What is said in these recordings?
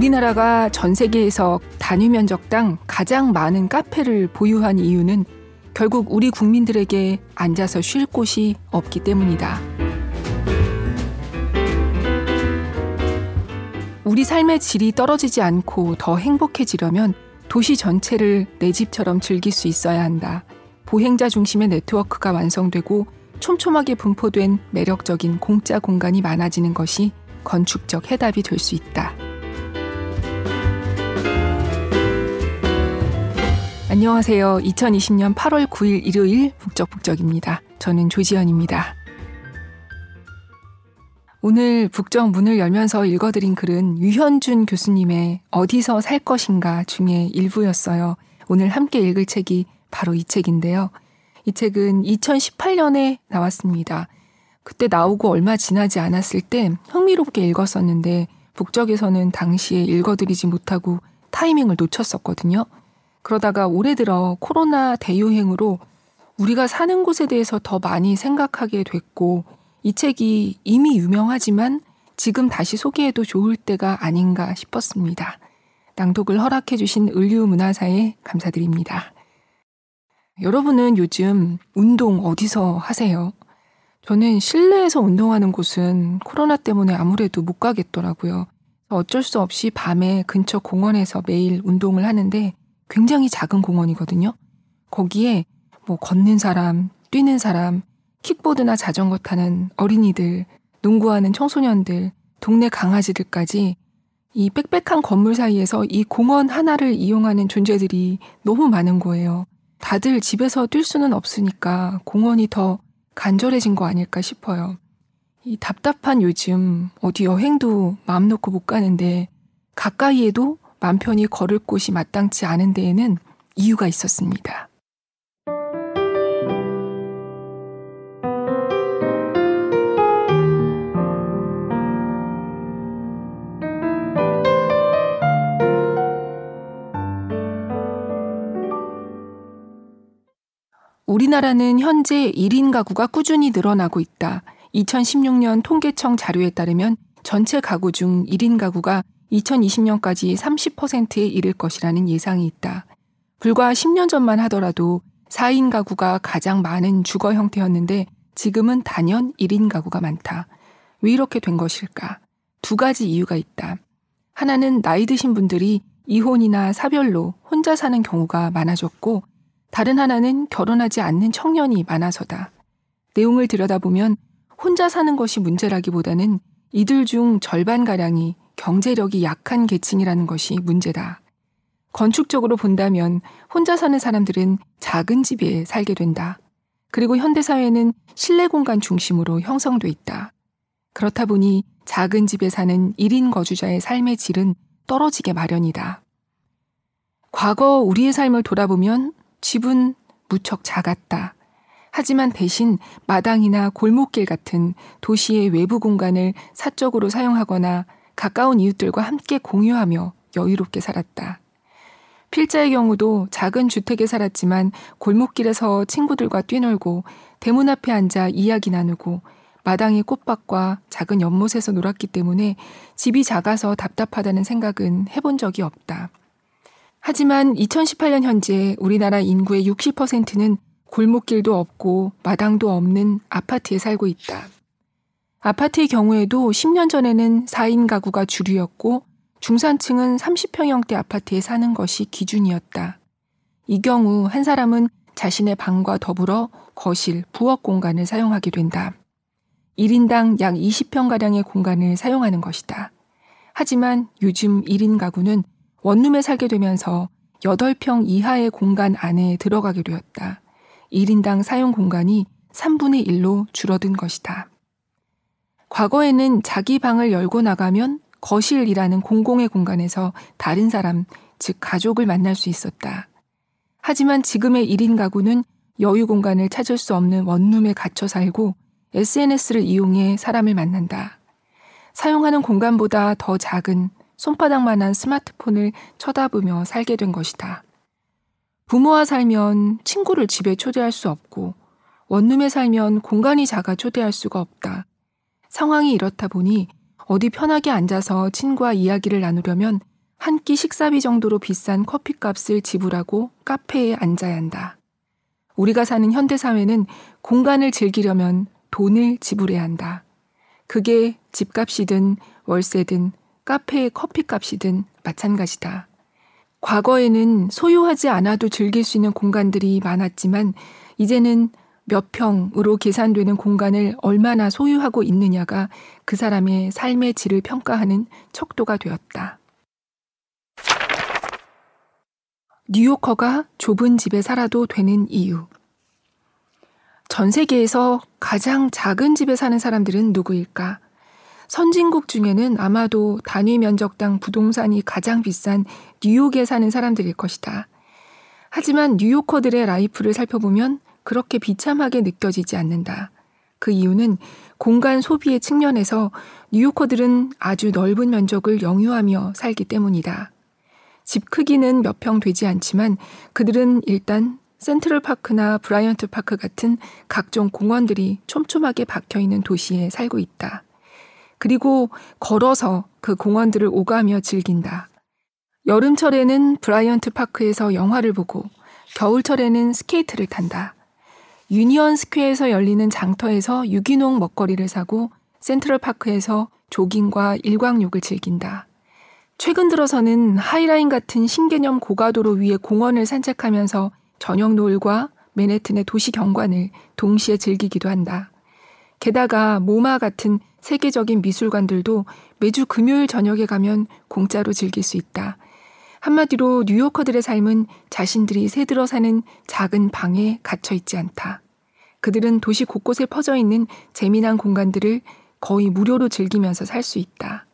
우리나라가 전 세계에서 단위 면적당 가장 많은 카페를 보유한 이유는 결국 우리 국민들에게 앉아서 쉴 곳이 없기 때문이다. 우리 삶의 질이 떨어지지 않고 더 행복해지려면 도시 전체를 내 집처럼 즐길 수 있어야 한다. 보행자 중심의 네트워크가 완성되고 촘촘하게 분포된 매력적인 공짜 공간이 많아지는 것이 건축적 해답이 될 수 있다. 안녕하세요. 2020년 8월 9일 일요일 북적북적입니다. 저는 조지현입니다. 오늘 북적 문을 열면서 읽어드린 글은 유현준 교수님의 어디서 살 것인가 중에 일부였어요. 오늘 함께 읽을 책이 바로 이 책인데요. 이 책은 2018년에 나왔습니다. 그때 나오고 얼마 지나지 않았을 때 흥미롭게 읽었었는데 북적에서는 당시에 읽어드리지 못하고 타이밍을 놓쳤었거든요. 그러다가 올해 들어 코로나 대유행으로 우리가 사는 곳에 대해서 더 많이 생각하게 됐고 이 책이 이미 유명하지만 지금 다시 소개해도 좋을 때가 아닌가 싶었습니다. 낭독을 허락해 주신 을류문화사에 감사드립니다. 여러분은 요즘 운동 어디서 하세요? 저는 실내에서 운동하는 곳은 코로나 때문에 아무래도 못 가겠더라고요. 어쩔 수 없이 밤에 근처 공원에서 매일 운동을 하는데 굉장히 작은 공원이거든요. 거기에 뭐 걷는 사람, 뛰는 사람, 킥보드나 자전거 타는 어린이들, 농구하는 청소년들, 동네 강아지들까지 이 빽빽한 건물 사이에서 이 공원 하나를 이용하는 존재들이 너무 많은 거예요. 다들 집에서 뛸 수는 없으니까 공원이 더 간절해진 거 아닐까 싶어요. 이 답답한 요즘 어디 여행도 마음 놓고 못 가는데 가까이에도 맘 편히 걸을 곳이 마땅치 않은 데에는 이유가 있었습니다. 우리나라는 현재 1인 가구가 꾸준히 늘어나고 있다. 2016년 통계청 자료에 따르면 전체 가구 중 1인 가구가 2020년까지 30%에 이를 것이라는 예상이 있다. 불과 10년 전만 하더라도 4인 가구가 가장 많은 주거 형태였는데 지금은 단연 1인 가구가 많다. 왜 이렇게 된 것일까? 두 가지 이유가 있다. 하나는 나이 드신 분들이 이혼이나 사별로 혼자 사는 경우가 많아졌고, 다른 하나는 결혼하지 않는 청년이 많아서다. 내용을 들여다보면 혼자 사는 것이 문제라기보다는 이들 중 절반가량이 경제력이 약한 계층이라는 것이 문제다. 건축적으로 본다면 혼자 사는 사람들은 작은 집에 살게 된다. 그리고 현대사회는 실내 공간 중심으로 형성돼 있다. 그렇다 보니 작은 집에 사는 1인 거주자의 삶의 질은 떨어지게 마련이다. 과거 우리의 삶을 돌아보면 집은 무척 작았다. 하지만 대신 마당이나 골목길 같은 도시의 외부 공간을 사적으로 사용하거나 가까운 이웃들과 함께 공유하며 여유롭게 살았다. 필자의 경우도 작은 주택에 살았지만 골목길에서 친구들과 뛰놀고 대문 앞에 앉아 이야기 나누고 마당의 꽃밭과 작은 연못에서 놀았기 때문에 집이 작아서 답답하다는 생각은 해본 적이 없다. 하지만 2018년 현재 우리나라 인구의 60%는 골목길도 없고 마당도 없는 아파트에 살고 있다. 아파트의 경우에도 10년 전에는 4인 가구가 주류였고 중산층은 30평형대 아파트에 사는 것이 기준이었다. 이 경우 한 사람은 자신의 방과 더불어 거실, 부엌 공간을 사용하게 된다. 1인당 약 20평가량의 공간을 사용하는 것이다. 하지만 요즘 1인 가구는 원룸에 살게 되면서 8평 이하의 공간 안에 들어가게 되었다. 1인당 사용 공간이 3분의 1로 줄어든 것이다. 과거에는 자기 방을 열고 나가면 거실이라는 공공의 공간에서 다른 사람, 즉 가족을 만날 수 있었다. 하지만 지금의 1인 가구는 여유 공간을 찾을 수 없는 원룸에 갇혀 살고 SNS를 이용해 사람을 만난다. 사용하는 공간보다 더 작은 손바닥만한 스마트폰을 쳐다보며 살게 된 것이다. 부모와 살면 친구를 집에 초대할 수 없고 원룸에 살면 공간이 작아 초대할 수가 없다. 상황이 이렇다 보니 어디 편하게 앉아서 친구와 이야기를 나누려면 한 끼 식사비 정도로 비싼 커피값을 지불하고 카페에 앉아야 한다. 우리가 사는 현대사회는 공간을 즐기려면 돈을 지불해야 한다. 그게 집값이든 월세든 카페의 커피값이든 마찬가지다. 과거에는 소유하지 않아도 즐길 수 있는 공간들이 많았지만 이제는 몇 평으로 계산되는 공간을 얼마나 소유하고 있느냐가 그 사람의 삶의 질을 평가하는 척도가 되었다. 뉴요커가 좁은 집에 살아도 되는 이유. 전 세계에서 가장 작은 집에 사는 사람들은 누구일까? 선진국 중에는 아마도 단위 면적당 부동산이 가장 비싼 뉴욕에 사는 사람들일 것이다. 하지만 뉴요커들의 라이프를 살펴보면 그렇게 비참하게 느껴지지 않는다. 그 이유는 공간 소비의 측면에서 뉴요커들은 아주 넓은 면적을 영유하며 살기 때문이다. 집 크기는 몇 평 되지 않지만 그들은 일단 센트럴 파크나 브라이언트 파크 같은 각종 공원들이 촘촘하게 박혀 있는 도시에 살고 있다. 그리고 걸어서 그 공원들을 오가며 즐긴다. 여름철에는 브라이언트 파크에서 영화를 보고 겨울철에는 스케이트를 탄다. 유니언 스퀘어에서 열리는 장터에서 유기농 먹거리를 사고 센트럴 파크에서 조깅과 일광욕을 즐긴다. 최근 들어서는 하이라인 같은 신개념 고가도로 위에 공원을 산책하면서 저녁 노을과 맨해튼의 도시 경관을 동시에 즐기기도 한다. 게다가 모마 같은 세계적인 미술관들도 매주 금요일 저녁에 가면 공짜로 즐길 수 있다. 한마디로 뉴요커들의 삶은 자신들이 새들어 사는 작은 방에 갇혀 있지 않다. 그들은 도시 곳곳에 퍼져 있는 재미난 공간들을 거의 무료로 즐기면서 살 수 있다.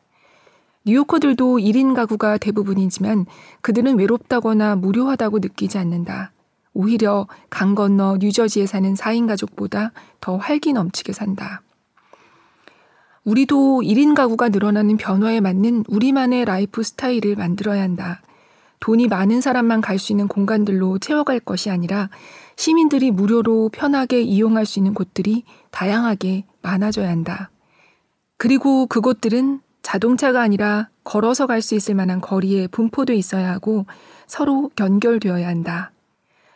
뉴요커들도 1인 가구가 대부분이지만 그들은 외롭다거나 무료하다고 느끼지 않는다. 오히려 강 건너 뉴저지에 사는 4인 가족보다 더 활기 넘치게 산다. 우리도 1인 가구가 늘어나는 변화에 맞는 우리만의 라이프 스타일을 만들어야 한다. 돈이 많은 사람만 갈 수 있는 공간들로 채워갈 것이 아니라 시민들이 무료로 편하게 이용할 수 있는 곳들이 다양하게 많아져야 한다. 그리고 그곳들은 자동차가 아니라 걸어서 갈 수 있을 만한 거리에 분포돼 있어야 하고 서로 연결되어야 한다.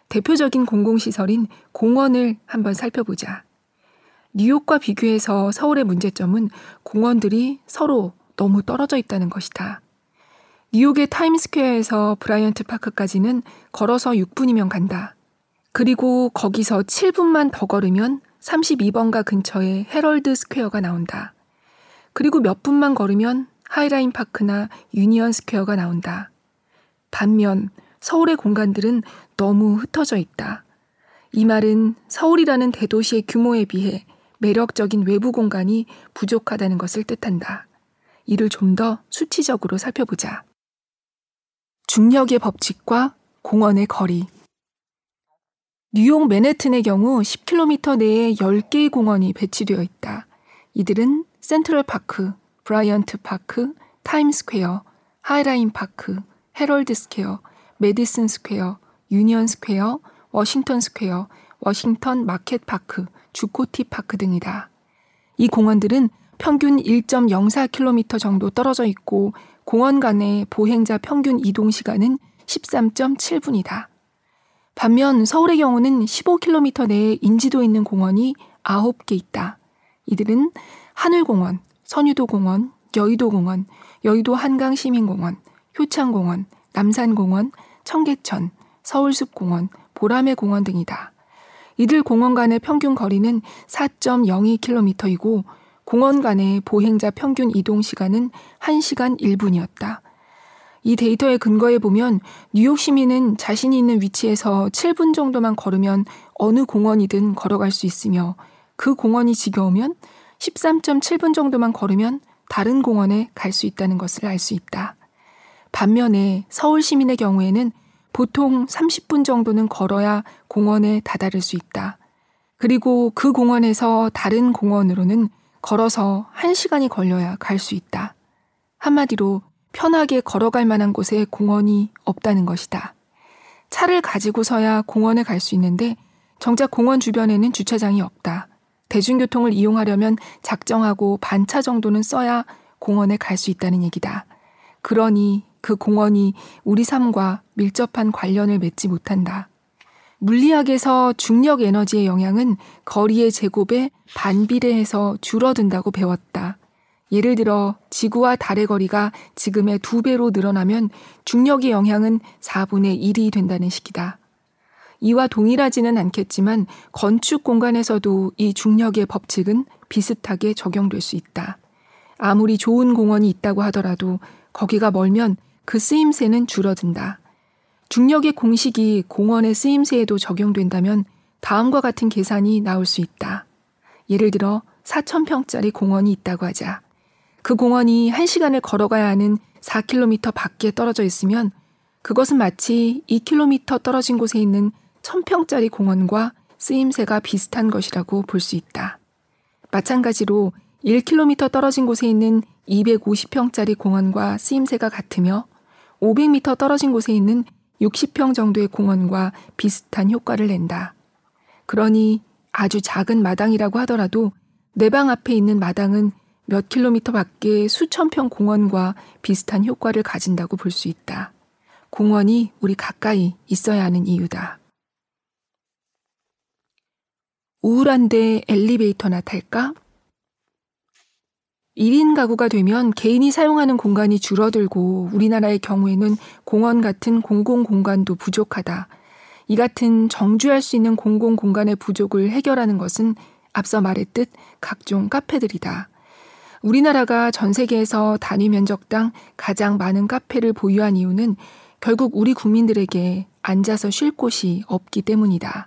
대표적인 공공시설인 공원을 한번 살펴보자. 뉴욕과 비교해서 서울의 문제점은 공원들이 서로 너무 떨어져 있다는 것이다. 뉴욕의 타임스퀘어에서 브라이언트 파크까지는 걸어서 6분이면 간다. 그리고 거기서 7분만 더 걸으면 32번가 근처에 헤럴드 스퀘어가 나온다. 그리고 몇 분만 걸으면 하이라인 파크나 유니언 스퀘어가 나온다. 반면 서울의 공간들은 너무 흩어져 있다. 이 말은 서울이라는 대도시의 규모에 비해 매력적인 외부 공간이 부족하다는 것을 뜻한다. 이를 좀 더 수치적으로 살펴보자. 중력의 법칙과 공원의 거리. 뉴욕 맨해튼의 경우 10km 내에 10개의 공원이 배치되어 있다. 이들은 센트럴 파크, 브라이언트 파크, 타임스퀘어, 하이라인 파크, 헤럴드 스퀘어, 메디슨 스퀘어, 유니언 스퀘어, 워싱턴 스퀘어, 워싱턴 마켓 파크, 주코티 파크 등이다. 이 공원들은 평균 1.04km 정도 떨어져 있고 공원 간의 보행자 평균 이동 시간은 13.7분이다. 반면 서울의 경우는 15km 내에 인지도 있는 공원이 9개 있다. 이들은 하늘공원, 선유도공원, 여의도공원, 여의도 한강시민공원, 효창공원, 남산공원, 청계천, 서울숲공원, 보라매공원 등이다. 이들 공원 간의 평균 거리는 4.02km이고 공원 간의 보행자 평균 이동 시간은 1시간 1분이었다. 이 데이터에 근거해 보면 뉴욕 시민은 자신이 있는 위치에서 7분 정도만 걸으면 어느 공원이든 걸어갈 수 있으며 그 공원이 지겨우면 13.7분 정도만 걸으면 다른 공원에 갈 수 있다는 것을 알 수 있다. 반면에 서울 시민의 경우에는 보통 30분 정도는 걸어야 공원에 다다를 수 있다. 그리고 그 공원에서 다른 공원으로는 걸어서 1시간이 걸려야 갈 수 있다. 한마디로 편하게 걸어갈 만한 곳에 공원이 없다는 것이다. 차를 가지고서야 공원에 갈 수 있는데 정작 공원 주변에는 주차장이 없다. 대중교통을 이용하려면 작정하고 반차 정도는 써야 공원에 갈 수 있다는 얘기다. 그러니 그 공원이 우리 삶과 밀접한 관련을 맺지 못한다. 물리학에서 중력 에너지의 영향은 거리의 제곱에 반비례해서 줄어든다고 배웠다. 예를 들어 지구와 달의 거리가 지금의 두 배로 늘어나면 중력의 영향은 4분의 1이 된다는 식이다. 이와 동일하지는 않겠지만 건축 공간에서도 이 중력의 법칙은 비슷하게 적용될 수 있다. 아무리 좋은 공원이 있다고 하더라도 거기가 멀면 그 쓰임새는 줄어든다. 중력의 공식이 공원의 쓰임새에도 적용된다면 다음과 같은 계산이 나올 수 있다. 예를 들어 4,000평짜리 공원이 있다고 하자. 그 공원이 1시간을 걸어가야 하는 4km 밖에 떨어져 있으면 그것은 마치 2km 떨어진 곳에 있는 1000평짜리 공원과 쓰임새가 비슷한 것이라고 볼 수 있다. 마찬가지로 1km 떨어진 곳에 있는 250평짜리 공원과 쓰임새가 같으며 500m 떨어진 곳에 있는 60평 정도의 공원과 비슷한 효과를 낸다. 그러니 아주 작은 마당이라고 하더라도 내 방 앞에 있는 마당은 몇 킬로미터 밖에 수천 평 공원과 비슷한 효과를 가진다고 볼 수 있다. 공원이 우리 가까이 있어야 하는 이유다. 우울한데 엘리베이터나 탈까? 1인 가구가 되면 개인이 사용하는 공간이 줄어들고 우리나라의 경우에는 공원 같은 공공 공간도 부족하다. 이 같은 정주할 수 있는 공공 공간의 부족을 해결하는 것은 앞서 말했듯 각종 카페들이다. 우리나라가 전 세계에서 단위 면적당 가장 많은 카페를 보유한 이유는 결국 우리 국민들에게 앉아서 쉴 곳이 없기 때문이다.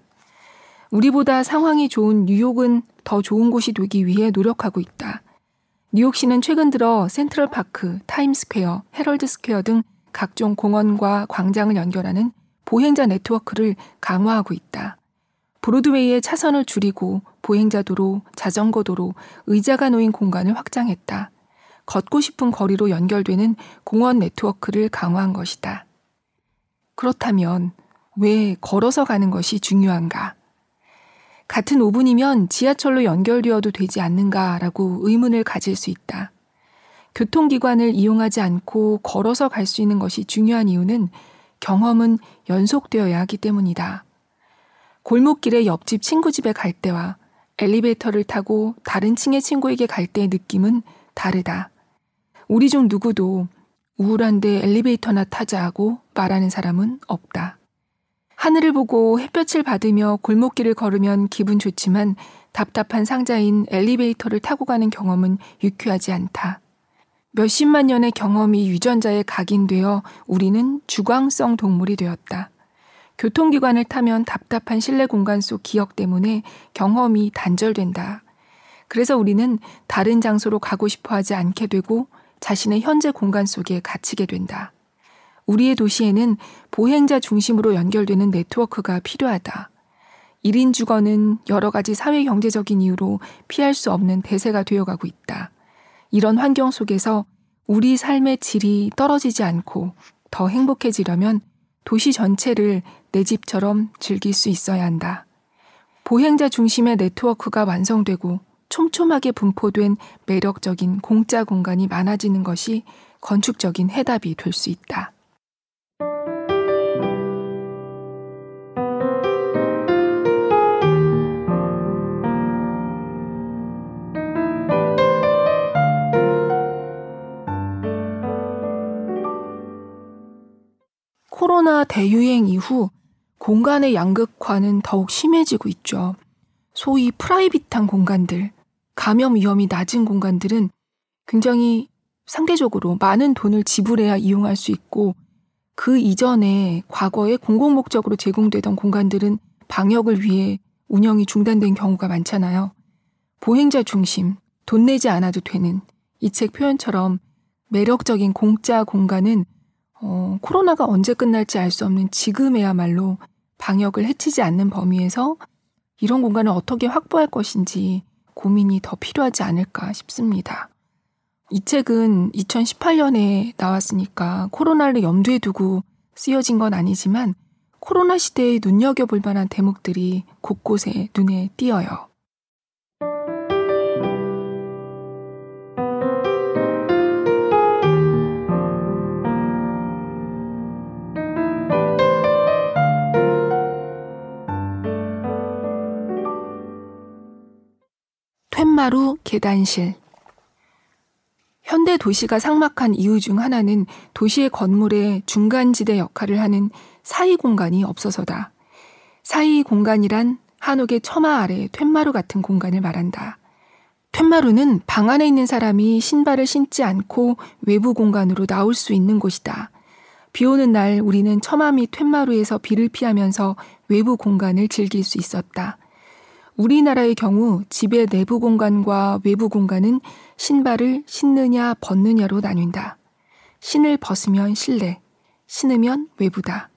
우리보다 상황이 좋은 뉴욕은 더 좋은 곳이 되기 위해 노력하고 있다. 뉴욕시는 최근 들어 센트럴파크, 타임스퀘어, 헤럴드 스퀘어 등 각종 공원과 광장을 연결하는 보행자 네트워크를 강화하고 있다. 브로드웨이의 차선을 줄이고 보행자 도로, 자전거 도로, 의자가 놓인 공간을 확장했다. 걷고 싶은 거리로 연결되는 공원 네트워크를 강화한 것이다. 그렇다면 왜 걸어서 가는 것이 중요한가? 같은 5분이면 지하철로 연결되어도 되지 않는가라고 의문을 가질 수 있다. 교통기관을 이용하지 않고 걸어서 갈 수 있는 것이 중요한 이유는 경험은 연속되어야 하기 때문이다. 골목길에 옆집 친구 집에 갈 때와 엘리베이터를 타고 다른 층의 친구에게 갈 때의 느낌은 다르다. 우리 중 누구도 우울한데 엘리베이터나 타자 하고 말하는 사람은 없다. 하늘을 보고 햇볕을 받으며 골목길을 걸으면 기분 좋지만 답답한 상자인 엘리베이터를 타고 가는 경험은 유쾌하지 않다. 몇십만 년의 경험이 유전자에 각인되어 우리는 주광성 동물이 되었다. 교통기관을 타면 답답한 실내 공간 속 기억 때문에 경험이 단절된다. 그래서 우리는 다른 장소로 가고 싶어 하지 않게 되고 자신의 현재 공간 속에 갇히게 된다. 우리의 도시에는 보행자 중심으로 연결되는 네트워크가 필요하다. 1인 주거는 여러 가지 사회 경제적인 이유로 피할 수 없는 대세가 되어가고 있다. 이런 환경 속에서 우리 삶의 질이 떨어지지 않고 더 행복해지려면 도시 전체를 내 집처럼 즐길 수 있어야 한다. 보행자 중심의 네트워크가 완성되고 촘촘하게 분포된 매력적인 공짜 공간이 많아지는 것이 건축적인 해답이 될 수 있다. 코로나 대유행 이후 공간의 양극화는 더욱 심해지고 있죠. 소위 프라이빗한 공간들, 감염 위험이 낮은 공간들은 굉장히 상대적으로 많은 돈을 지불해야 이용할 수 있고 그 이전에 과거에 공공 목적으로 제공되던 공간들은 방역을 위해 운영이 중단된 경우가 많잖아요. 보행자 중심, 돈 내지 않아도 되는 이 책 표현처럼 매력적인 공짜 공간은 어, 코로나가 언제 끝날지 알 수 없는 지금에야말로 방역을 해치지 않는 범위에서 이런 공간을 어떻게 확보할 것인지 고민이 더 필요하지 않을까 싶습니다. 이 책은 2018년에 나왔으니까 코로나를 염두에 두고 쓰여진 건 아니지만 코로나 시대에 눈여겨볼 만한 대목들이 곳곳에 눈에 띄어요. 텐마루 계단실. 현대 도시가 상막한 이유 중 하나는 도시의 건물의 중간지대 역할을 하는 사이 공간이 없어서다. 사이 공간이란 한옥의 처마 아래 툇마루 같은 공간을 말한다. 툇마루는 방 안에 있는 사람이 신발을 신지 않고 외부 공간으로 나올 수 있는 곳이다. 비 오는 날 우리는 처마 및 툇마루에서 비를 피하면서 외부 공간을 즐길 수 있었다. 우리나라의 경우 집의 내부 공간과 외부 공간은 신발을 신느냐 벗느냐로 나뉜다. 신을 벗으면 실내, 신으면 외부다.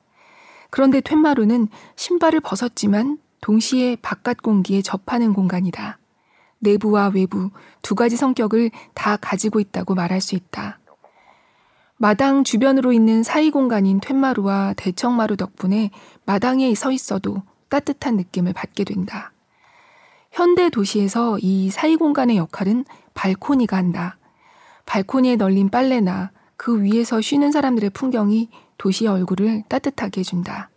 그런데 툇마루는 신발을 벗었지만 동시에 바깥 공기에 접하는 공간이다. 내부와 외부 두 가지 성격을 다 가지고 있다고 말할 수 있다. 마당 주변으로 있는 사이 공간인 툇마루와 대청마루 덕분에 마당에 서 있어도 따뜻한 느낌을 받게 된다. 현대 도시에서 이 사이 공간의 역할은 발코니가 한다. 발코니에 널린 빨래나 그 위에서 쉬는 사람들의 풍경이 도시의 얼굴을 따뜻하게 해준다.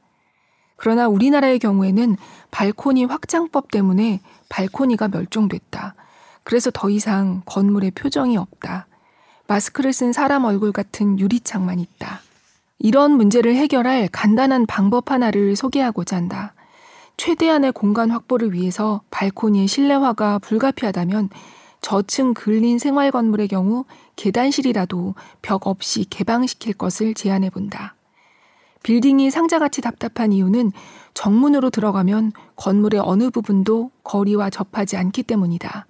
그러나 우리나라의 경우에는 발코니 확장법 때문에 발코니가 멸종됐다. 그래서 더 이상 건물에 표정이 없다. 마스크를 쓴 사람 얼굴 같은 유리창만 있다. 이런 문제를 해결할 간단한 방법 하나를 소개하고자 한다. 최대한의 공간 확보를 위해서 발코니의 실내화가 불가피하다면 저층 근린 생활 건물의 경우 계단실이라도 벽 없이 개방시킬 것을 제안해 본다. 빌딩이 상자같이 답답한 이유는 정문으로 들어가면 건물의 어느 부분도 거리와 접하지 않기 때문이다.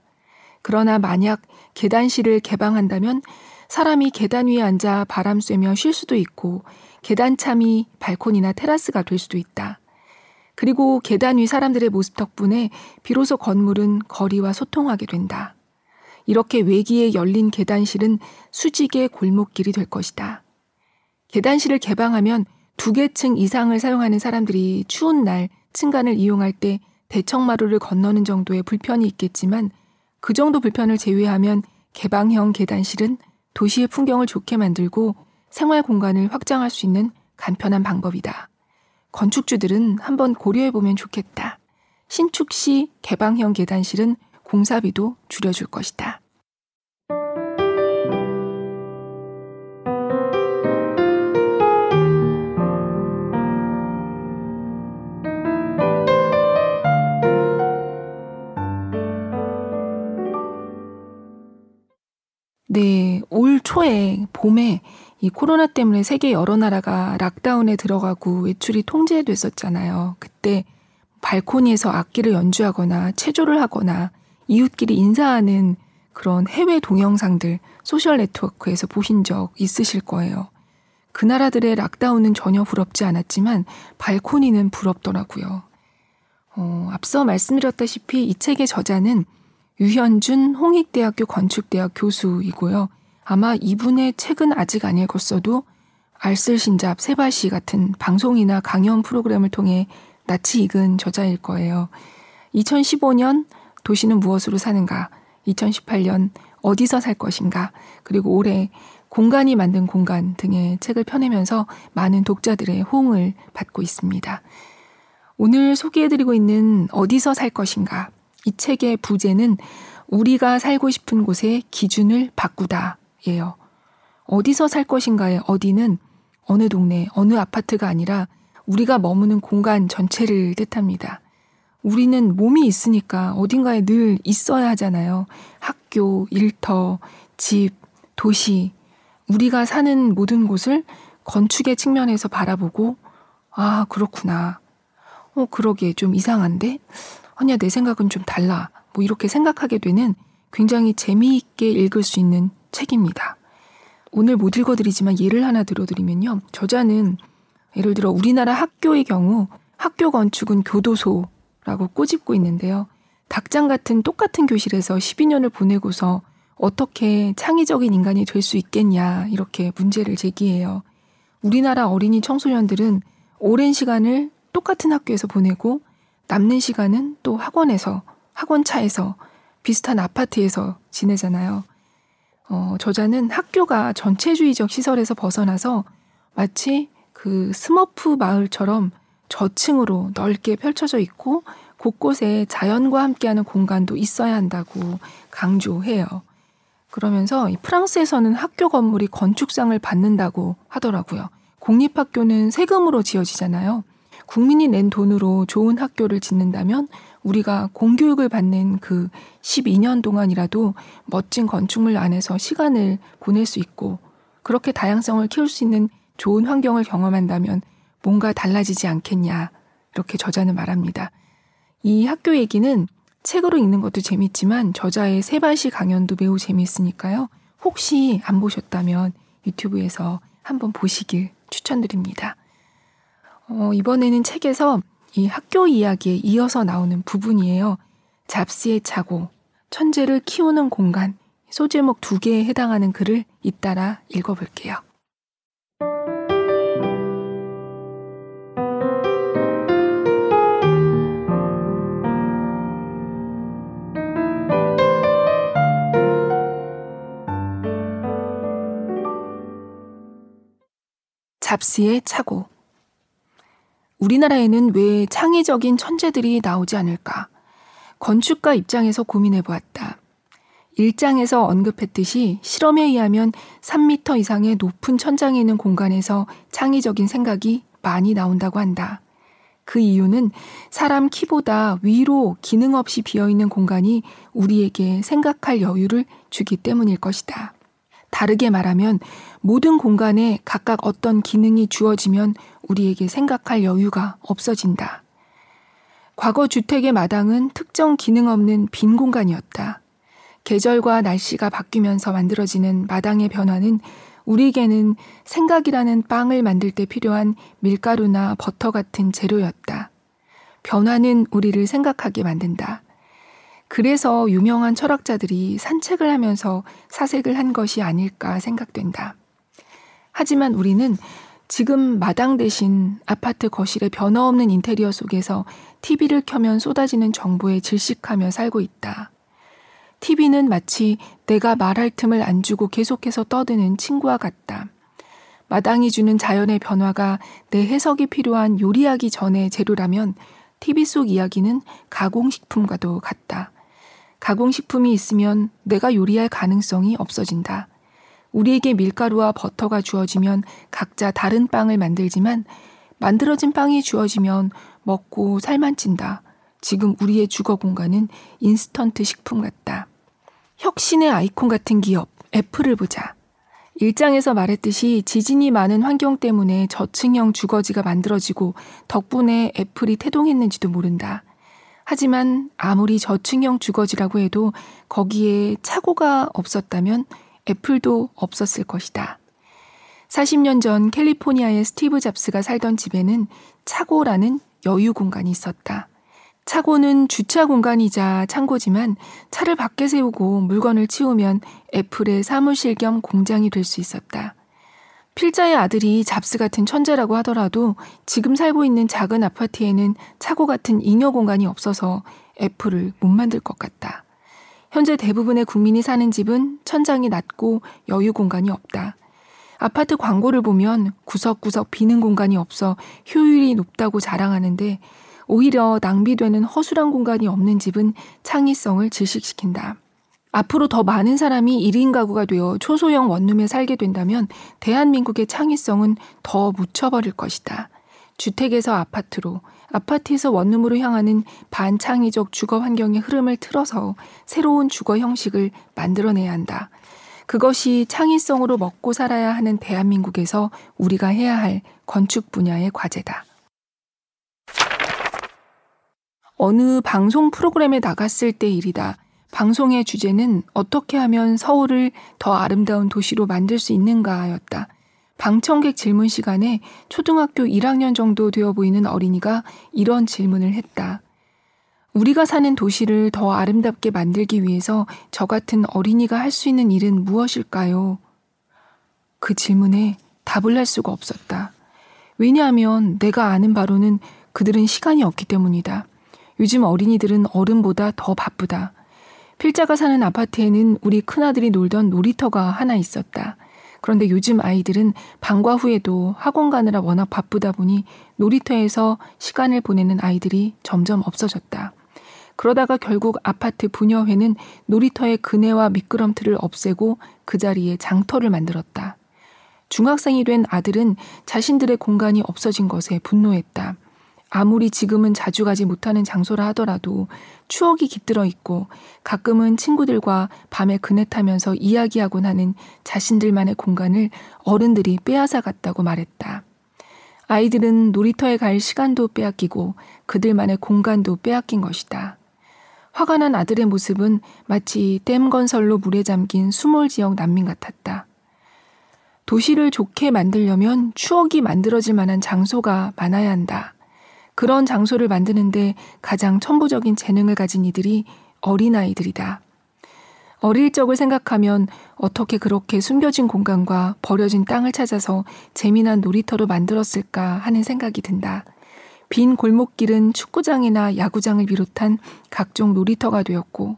그러나 만약 계단실을 개방한다면 사람이 계단 위에 앉아 바람 쐬며 쉴 수도 있고 계단참이 발코니나 테라스가 될 수도 있다. 그리고 계단 위 사람들의 모습 덕분에 비로소 건물은 거리와 소통하게 된다. 이렇게 외기에 열린 계단실은 수직의 골목길이 될 것이다. 계단실을 개방하면 두 개 층 이상을 사용하는 사람들이 추운 날 층간을 이용할 때 대청마루를 건너는 정도의 불편이 있겠지만 그 정도 불편을 제외하면 개방형 계단실은 도시의 풍경을 좋게 만들고 생활 공간을 확장할 수 있는 간편한 방법이다. 건축주들은 한번 고려해보면 좋겠다. 신축 시 개방형 계단실은 공사비도 줄여줄 것이다. 네, 올 초에 봄에 이 코로나 때문에 세계 여러 나라가 lockdown에 들어가고 외출이 통제됐었잖아요. 그때 발코니에서 악기를 연주하거나 체조를 하거나 이웃끼리 인사하는 그런 해외 동영상들 소셜 네트워크에서 보신 적 있으실 거예요. 그 나라들의 lockdown은 전혀 부럽지 않았지만 발코니는 부럽더라고요. 어, 앞서 말씀드렸다시피 이 책의 저자는 유현준 홍익대학교 건축대학 교수이고요. 아마 이분의 책은 아직 안 읽었어도 알쓸신잡, 세바시 같은 방송이나 강연 프로그램을 통해 낯이 익은 저자일 거예요. 2015년 도시는 무엇으로 사는가, 2018년 어디서 살 것인가, 그리고 올해 공간이 만든 공간 등의 책을 펴내면서 많은 독자들의 호응을 받고 있습니다. 오늘 소개해드리고 있는 어디서 살 것인가, 이 책의 부제는 우리가 살고 싶은 곳의 기준을 바꾸다 예요. 어디서 살 것인가의 어디는 어느 동네, 어느 아파트가 아니라 우리가 머무는 공간 전체를 뜻합니다. 우리는 몸이 있으니까 어딘가에 늘 있어야 하잖아요. 학교, 일터, 집, 도시. 우리가 사는 모든 곳을 건축의 측면에서 바라보고, 아, 그렇구나. 어, 그러게 좀 이상한데? 아니야, 내 생각은 좀 달라. 뭐 이렇게 생각하게 되는 굉장히 재미있게 읽을 수 있는 책입니다. 오늘 못 읽어드리지만 예를 하나 들어드리면요. 저자는 예를 들어 우리나라 학교의 경우 학교 건축은 교도소라고 꼬집고 있는데요. 닭장 같은 똑같은 교실에서 12년을 보내고서 어떻게 창의적인 인간이 될 수 있겠냐 이렇게 문제를 제기해요. 우리나라 어린이 청소년들은 오랜 시간을 똑같은 학교에서 보내고 남는 시간은 또 학원에서 학원 차에서 비슷한 아파트에서 지내잖아요. 어, 저자는 학교가 전체주의적 시설에서 벗어나서 마치 그 스머프 마을처럼 저층으로 넓게 펼쳐져 있고 곳곳에 자연과 함께하는 공간도 있어야 한다고 강조해요. 그러면서 프랑스에서는 학교 건물이 건축상을 받는다고 하더라고요. 공립학교는 세금으로 지어지잖아요. 국민이 낸 돈으로 좋은 학교를 짓는다면 우리가 공교육을 받는 그 12년 동안이라도 멋진 건축물 안에서 시간을 보낼 수 있고 그렇게 다양성을 키울 수 있는 좋은 환경을 경험한다면 뭔가 달라지지 않겠냐. 이렇게 저자는 말합니다. 이 학교 얘기는 책으로 읽는 것도 재밌지만 저자의 세발시 강연도 매우 재미있으니까요. 혹시 안 보셨다면 유튜브에서 한번 보시길 추천드립니다. 어, 이번에는 책에서 이 학교 이야기에 이어서 나오는 부분이에요. 잡스의 차고, 천재를 키우는 공간, 소제목 두 개에 해당하는 글을 잇따라 읽어볼게요. 잡스의 차고. 우리나라에는 왜 창의적인 천재들이 나오지 않을까? 건축가 입장에서 고민해 보았다. 1장에서 언급했듯이 실험에 의하면 3미터 이상의 높은 천장에 있는 공간에서 창의적인 생각이 많이 나온다고 한다. 그 이유는 사람 키보다 위로 기능 없이 비어 있는 공간이 우리에게 생각할 여유를 주기 때문일 것이다. 다르게 말하면 모든 공간에 각각 어떤 기능이 주어지면 우리에게 생각할 여유가 없어진다. 과거 주택의 마당은 특정 기능 없는 빈 공간이었다. 계절과 날씨가 바뀌면서 만들어지는 마당의 변화는 우리에게는 생각이라는 빵을 만들 때 필요한 밀가루나 버터 같은 재료였다. 변화는 우리를 생각하게 만든다. 그래서 유명한 철학자들이 산책을 하면서 사색을 한 것이 아닐까 생각된다. 하지만 우리는 지금 마당 대신 아파트 거실의 변화 없는 인테리어 속에서 TV를 켜면 쏟아지는 정보에 질식하며 살고 있다. TV는 마치 내가 말할 틈을 안 주고 계속해서 떠드는 친구와 같다. 마당이 주는 자연의 변화가 내 해석이 필요한 요리하기 전의 재료라면 TV 속 이야기는 가공식품과도 같다. 가공식품이 있으면 내가 요리할 가능성이 없어진다. 우리에게 밀가루와 버터가 주어지면 각자 다른 빵을 만들지만 만들어진 빵이 주어지면 먹고 살만 찐다. 지금 우리의 주거 공간은 인스턴트 식품 같다. 혁신의 아이콘 같은 기업, 애플을 보자. 일장에서 말했듯이 지진이 많은 환경 때문에 저층형 주거지가 만들어지고 덕분에 애플이 태동했는지도 모른다. 하지만 아무리 저층형 주거지라고 해도 거기에 차고가 없었다면 애플도 없었을 것이다. 40년 전 캘리포니아의 스티브 잡스가 살던 집에는 차고라는 여유 공간이 있었다. 차고는 주차 공간이자 창고지만 차를 밖에 세우고 물건을 치우면 애플의 사무실 겸 공장이 될 수 있었다. 필자의 아들이 잡스 같은 천재라고 하더라도 지금 살고 있는 작은 아파트에는 차고 같은 잉여 공간이 없어서 애플을 못 만들 것 같다. 현재 대부분의 국민이 사는 집은 천장이 낮고 여유 공간이 없다. 아파트 광고를 보면 구석구석 비는 공간이 없어 효율이 높다고 자랑하는데 오히려 낭비되는 허술한 공간이 없는 집은 창의성을 질식시킨다. 앞으로 더 많은 사람이 1인 가구가 되어 초소형 원룸에 살게 된다면 대한민국의 창의성은 더 묻혀버릴 것이다. 주택에서 아파트로, 아파트에서 원룸으로 향하는 반창의적 주거 환경의 흐름을 틀어서 새로운 주거 형식을 만들어내야 한다. 그것이 창의성으로 먹고 살아야 하는 대한민국에서 우리가 해야 할 건축 분야의 과제다. 어느 방송 프로그램에 나갔을 때 일이다. 방송의 주제는 어떻게 하면 서울을 더 아름다운 도시로 만들 수 있는가였다. 방청객 질문 시간에 초등학교 1학년 정도 되어 보이는 어린이가 이런 질문을 했다. 우리가 사는 도시를 더 아름답게 만들기 위해서 저 같은 어린이가 할 수 있는 일은 무엇일까요? 그 질문에 답을 할 수가 없었다. 왜냐하면 내가 아는 바로는 그들은 시간이 없기 때문이다. 요즘 어린이들은 어른보다 더 바쁘다. 필자가 사는 아파트에는 우리 큰아들이 놀던 놀이터가 하나 있었다. 그런데 요즘 아이들은 방과 후에도 학원 가느라 워낙 바쁘다 보니 놀이터에서 시간을 보내는 아이들이 점점 없어졌다. 그러다가 결국 아파트 분여회는 놀이터의 그네와 미끄럼틀을 없애고 그 자리에 장터를 만들었다. 중학생이 된 아들은 자신들의 공간이 없어진 것에 분노했다. 아무리 지금은 자주 가지 못하는 장소라 하더라도 추억이 깃들어 있고 가끔은 친구들과 밤에 그네 타면서 이야기하곤 하는 자신들만의 공간을 어른들이 빼앗아 갔다고 말했다. 아이들은 놀이터에 갈 시간도 빼앗기고 그들만의 공간도 빼앗긴 것이다. 화가 난 아들의 모습은 마치 댐 건설로 물에 잠긴 수몰 지역 난민 같았다. 도시를 좋게 만들려면 추억이 만들어질 만한 장소가 많아야 한다. 그런 장소를 만드는데 가장 천부적인 재능을 가진 이들이 어린아이들이다. 어릴 적을 생각하면 어떻게 그렇게 숨겨진 공간과 버려진 땅을 찾아서 재미난 놀이터로 만들었을까 하는 생각이 든다. 빈 골목길은 축구장이나 야구장을 비롯한 각종 놀이터가 되었고,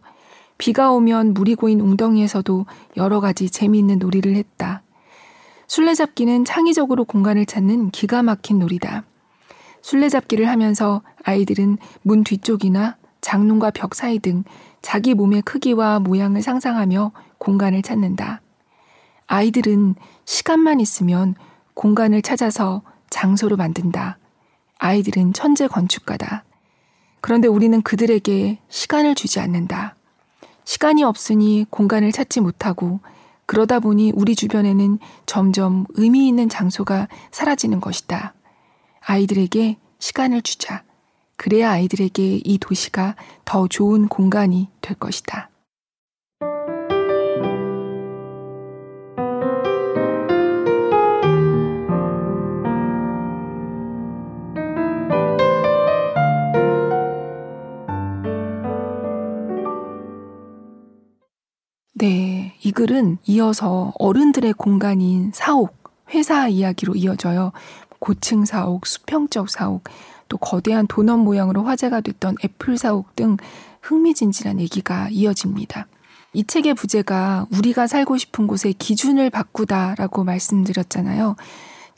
비가 오면 물이 고인 웅덩이에서도 여러 가지 재미있는 놀이를 했다. 술래잡기는 창의적으로 공간을 찾는 기가 막힌 놀이다. 술래잡기를 하면서 아이들은 문 뒤쪽이나 장롱과 벽 사이 등 자기 몸의 크기와 모양을 상상하며 공간을 찾는다. 아이들은 시간만 있으면 공간을 찾아서 장소로 만든다. 아이들은 천재 건축가다. 그런데 우리는 그들에게 시간을 주지 않는다. 시간이 없으니 공간을 찾지 못하고 그러다 보니 우리 주변에는 점점 의미 있는 장소가 사라지는 것이다. 아이들에게 시간을 주자. 그래야 아이들에게 이 도시가 더 좋은 공간이 될 것이다. 네, 이 글은 이어서 어른들의 공간인 사옥, 회사 이야기로 이어져요. 고층 사옥, 수평적 사옥, 또 거대한 도넛 모양으로 화제가 됐던 애플 사옥 등 흥미진진한 얘기가 이어집니다. 이 책의 부제가 우리가 살고 싶은 곳의 기준을 바꾸다라고 말씀드렸잖아요.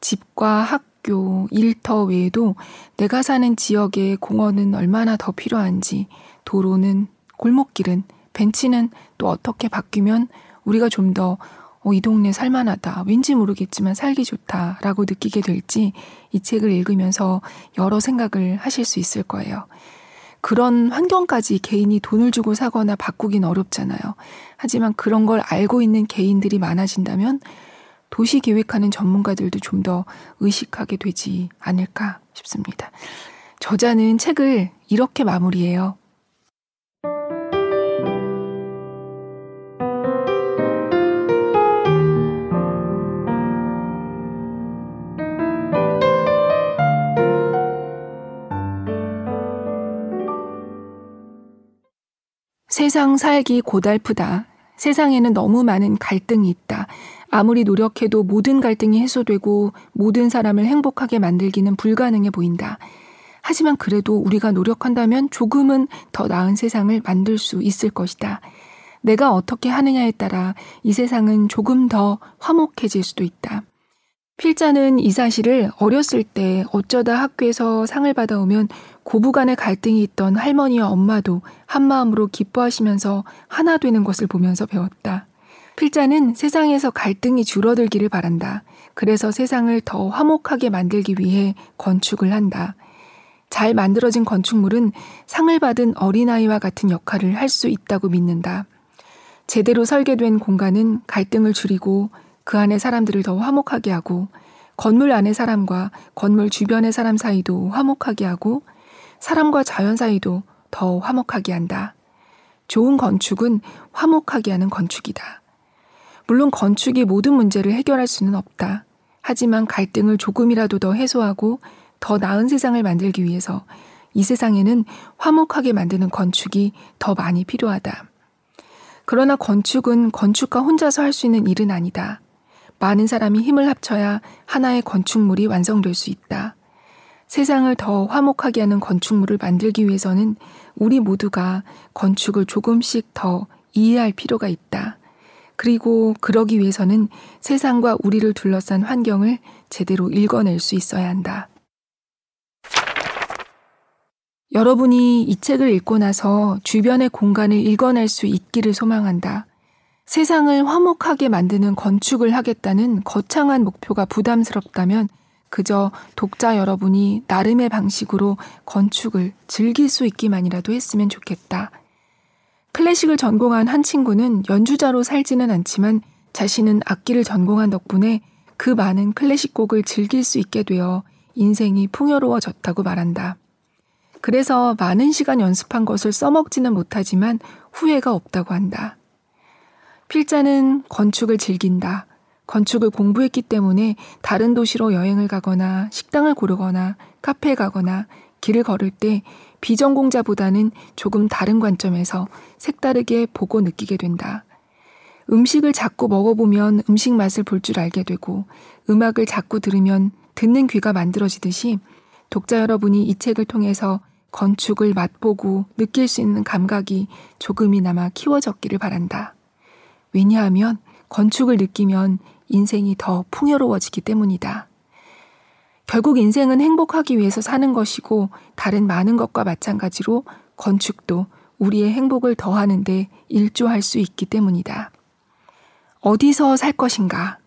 집과 학교, 일터 외에도 내가 사는 지역의 공원은 얼마나 더 필요한지, 도로는, 골목길은, 벤치는 또 어떻게 바뀌면 우리가 좀 더 어, 이 동네 살만하다. 왠지 모르겠지만 살기 좋다. 라고 느끼게 될지 이 책을 읽으면서 여러 생각을 하실 수 있을 거예요. 그런 환경까지 개인이 돈을 주고 사거나 바꾸긴 어렵잖아요. 하지만 그런 걸 알고 있는 개인들이 많아진다면 도시 계획하는 전문가들도 좀 더 의식하게 되지 않을까 싶습니다. 저자는 책을 이렇게 마무리해요. 세상 살기 고달프다. 세상에는 너무 많은 갈등이 있다. 아무리 노력해도 모든 갈등이 해소되고 모든 사람을 행복하게 만들기는 불가능해 보인다. 하지만 그래도 우리가 노력한다면 조금은 더 나은 세상을 만들 수 있을 것이다. 내가 어떻게 하느냐에 따라 이 세상은 조금 더 화목해질 수도 있다. 필자는 이 사실을 어렸을 때 어쩌다 학교에서 상을 받아오면 고부간의 갈등이 있던 할머니와 엄마도 한마음으로 기뻐하시면서 하나 되는 것을 보면서 배웠다. 필자는 세상에서 갈등이 줄어들기를 바란다. 그래서 세상을 더 화목하게 만들기 위해 건축을 한다. 잘 만들어진 건축물은 상을 받은 어린아이와 같은 역할을 할 수 있다고 믿는다. 제대로 설계된 공간은 갈등을 줄이고 그 안에 사람들을 더 화목하게 하고 건물 안의 사람과 건물 주변의 사람 사이도 화목하게 하고 사람과 자연 사이도 더 화목하게 한다. 좋은 건축은 화목하게 하는 건축이다. 물론 건축이 모든 문제를 해결할 수는 없다. 하지만 갈등을 조금이라도 더 해소하고 더 나은 세상을 만들기 위해서 이 세상에는 화목하게 만드는 건축이 더 많이 필요하다. 그러나 건축은 건축가 혼자서 할 수 있는 일은 아니다. 많은 사람이 힘을 합쳐야 하나의 건축물이 완성될 수 있다. 세상을 더 화목하게 하는 건축물을 만들기 위해서는 우리 모두가 건축을 조금씩 더 이해할 필요가 있다. 그리고 그러기 위해서는 세상과 우리를 둘러싼 환경을 제대로 읽어낼 수 있어야 한다. 여러분이 이 책을 읽고 나서 주변의 공간을 읽어낼 수 있기를 소망한다. 세상을 화목하게 만드는 건축을 하겠다는 거창한 목표가 부담스럽다면 그저 독자 여러분이 나름의 방식으로 건축을 즐길 수 있기만이라도 했으면 좋겠다. 클래식을 전공한 한 친구는 연주자로 살지는 않지만 자신은 악기를 전공한 덕분에 그 많은 클래식 곡을 즐길 수 있게 되어 인생이 풍요로워졌다고 말한다. 그래서 많은 시간 연습한 것을 써먹지는 못하지만 후회가 없다고 한다. 필자는 건축을 즐긴다. 건축을 공부했기 때문에 다른 도시로 여행을 가거나 식당을 고르거나 카페에 가거나 길을 걸을 때 비전공자보다는 조금 다른 관점에서 색다르게 보고 느끼게 된다. 음식을 자꾸 먹어보면 음식 맛을 볼 줄 알게 되고 음악을 자꾸 들으면 듣는 귀가 만들어지듯이 독자 여러분이 이 책을 통해서 건축을 맛보고 느낄 수 있는 감각이 조금이나마 키워졌기를 바란다. 왜냐하면 건축을 느끼면 인생이 더 풍요로워지기 때문이다. 결국 인생은 행복하기 위해서 사는 것이고 다른 많은 것과 마찬가지로 건축도 우리의 행복을 더하는데 일조할 수 있기 때문이다. 어디서 살 것인가?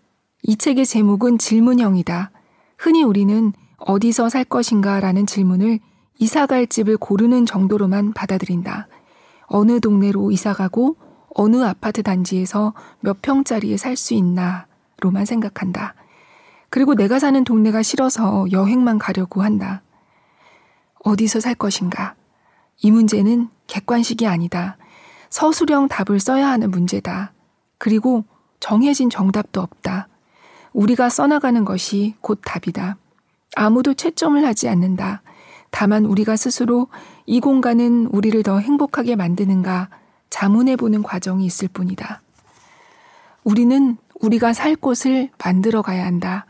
이 책의 제목은 질문형이다. 흔히 우리는 어디서 살 것인가 라는 질문을 이사갈 집을 고르는 정도로만 받아들인다. 어느 동네로 이사가고 어느 아파트 단지에서 몇 평짜리에 살 수 있나 로만 생각한다. 그리고 내가 사는 동네가 싫어서 여행만 가려고 한다. 어디서 살 것인가? 이 문제는 객관식이 아니다. 서술형 답을 써야 하는 문제다. 그리고 정해진 정답도 없다. 우리가 써나가는 것이 곧 답이다. 아무도 채점을 하지 않는다. 다만 우리가 스스로 이 공간은 우리를 더 행복하게 만드는가 자문해 보는 과정이 있을 뿐이다. 우리는 우리가 살 곳을 만들어 가야 한다.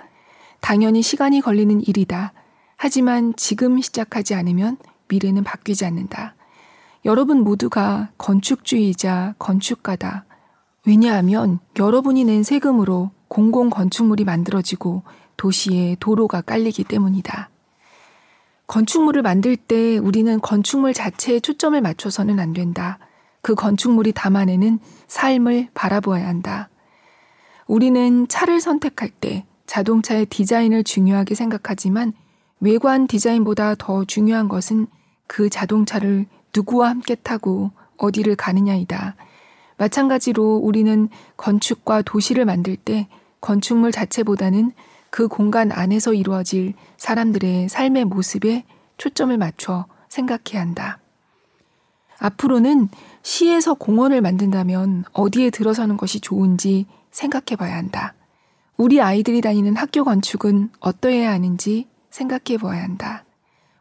당연히 시간이 걸리는 일이다. 하지만 지금 시작하지 않으면 미래는 바뀌지 않는다. 여러분 모두가 건축주의자, 건축가다. 왜냐하면 여러분이 낸 세금으로 공공 건축물이 만들어지고 도시에 도로가 깔리기 때문이다. 건축물을 만들 때 우리는 건축물 자체에 초점을 맞춰서는 안 된다. 그 건축물이 담아내는 삶을 바라보아야 한다. 우리는 차를 선택할 때 자동차의 디자인을 중요하게 생각하지만 외관 디자인보다 더 중요한 것은 그 자동차를 누구와 함께 타고 어디를 가느냐이다. 마찬가지로 우리는 건축과 도시를 만들 때 건축물 자체보다는 그 공간 안에서 이루어질 사람들의 삶의 모습에 초점을 맞춰 생각해야 한다. 앞으로는 시에서 공원을 만든다면 어디에 들어서는 것이 좋은지 생각해 봐야 한다. 우리 아이들이 다니는 학교 건축은 어떠해야 하는지 생각해 보아야 한다.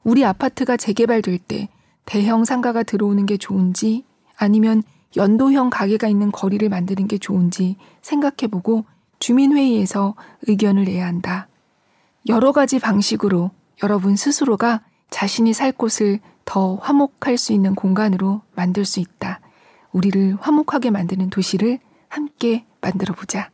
우리 아파트가 재개발될 때 대형 상가가 들어오는 게 좋은지 아니면 연도형 가게가 있는 거리를 만드는 게 좋은지 생각해 보고 주민회의에서 의견을 내야 한다. 여러 가지 방식으로 여러분 스스로가 자신이 살 곳을 더 화목할 수 있는 공간으로 만들 수 있다. 우리를 화목하게 만드는 도시를 함께 만들어 보자.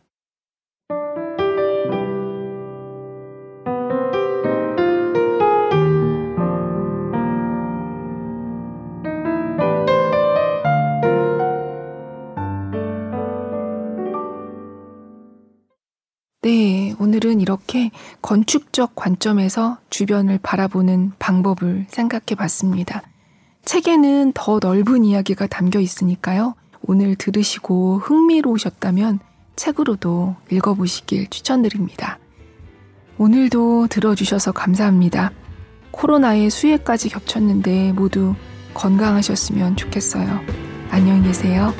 오늘은 이렇게 건축적 관점에서 주변을 바라보는 방법을 생각해 봤습니다. 책에는 더 넓은 이야기가 담겨 있으니까요. 오늘 들으시고 흥미로우셨다면 책으로도 읽어보시길 추천드립니다. 오늘도 들어주셔서 감사합니다. 코로나의 수해까지 겹쳤는데 모두 건강하셨으면 좋겠어요. 안녕히 계세요.